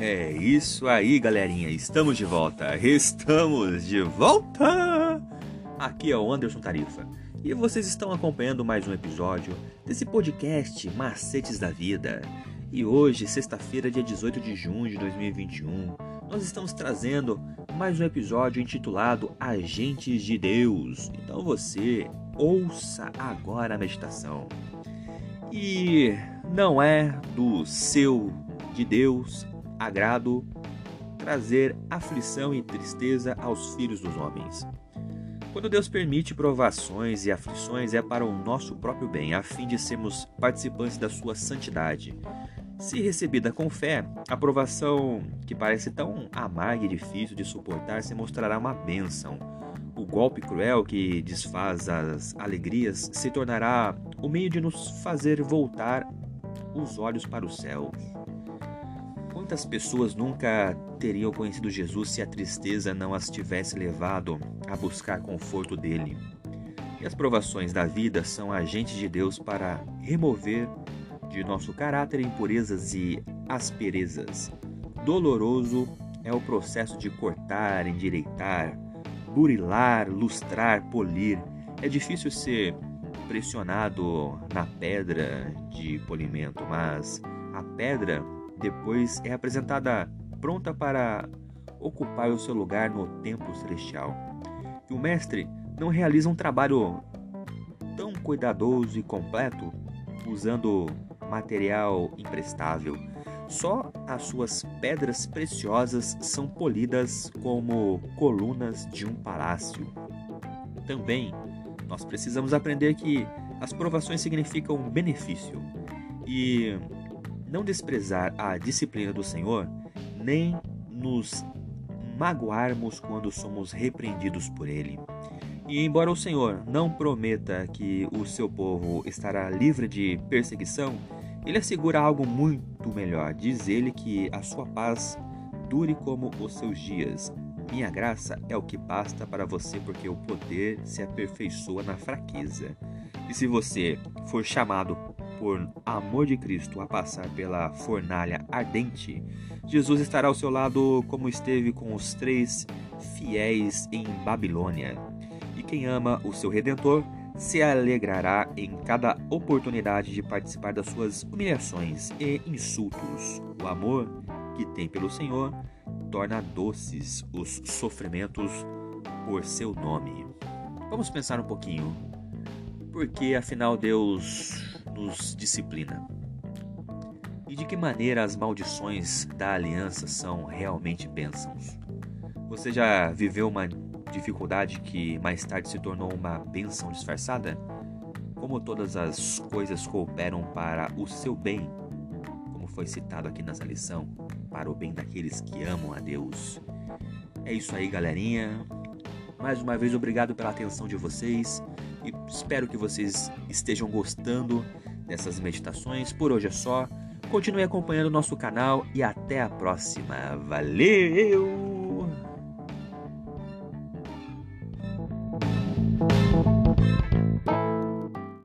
É isso aí, galerinha. Estamos de volta. Estamos de volta. Aqui é o Anderson Tarifa e vocês estão acompanhando mais um episódio desse podcast Macetes da Vida. E hoje, sexta-feira, dia 18 de junho de 2021, nós estamos trazendo mais um episódio intitulado Agentes de Deus. Então você ouça agora a meditação. E não é do seu de Deus agrado trazer aflição e tristeza aos filhos dos homens. Quando Deus permite provações e aflições, é para o nosso próprio bem, a fim de sermos participantes da sua santidade. Se recebida com fé, a provação, que parece tão amarga e difícil de suportar, se mostrará uma bênção. O golpe cruel que desfaz as alegrias se tornará o meio de nos fazer voltar os olhos para o céu. Quantas pessoas nunca teriam conhecido Jesus se a tristeza não as tivesse levado a buscar conforto dele? E as provações da vida são agentes de Deus para remover de nosso caráter impurezas e asperezas. Doloroso é o processo de cortar, endireitar, burilar, lustrar, polir. É difícil ser pressionado na pedra de polimento, mas a pedra depois é apresentada pronta para ocupar o seu lugar no templo celestial. E o mestre não realiza um trabalho tão cuidadoso e completo usando material imprestável. Só as suas pedras preciosas são polidas como colunas de um palácio. Também nós precisamos aprender que as provações significam benefício e não desprezar a disciplina do Senhor, nem nos magoarmos quando somos repreendidos por Ele. E embora o Senhor não prometa que o seu povo estará livre de perseguição, ele assegura algo muito melhor. Diz ele que a sua paz dure como os seus dias. Minha graça é o que basta para você, porque o poder se aperfeiçoa na fraqueza. E se você for chamado por amor de Cristo a passar pela fornalha ardente, Jesus estará ao seu lado como esteve com os três fiéis em Babilônia. E quem ama o seu redentor se alegrará em cada oportunidade de participar das suas humilhações e insultos. O amor que tem pelo Senhor torna doces os sofrimentos por seu nome. Vamos pensar um pouquinho. Porque afinal Deus nos disciplina? E de que maneira as maldições da aliança são realmente bênçãos? Você já viveu uma dificuldade que mais tarde se tornou uma bênção disfarçada? Como todas as coisas cooperam para o seu bem, como foi citado aqui nessa lição, para o bem daqueles que amam a Deus. É isso aí, galerinha. Mais uma vez, obrigado pela atenção de vocês e espero que vocês estejam gostando dessas meditações. Por hoje é só. Continue acompanhando o nosso canal e até a próxima. Valeu!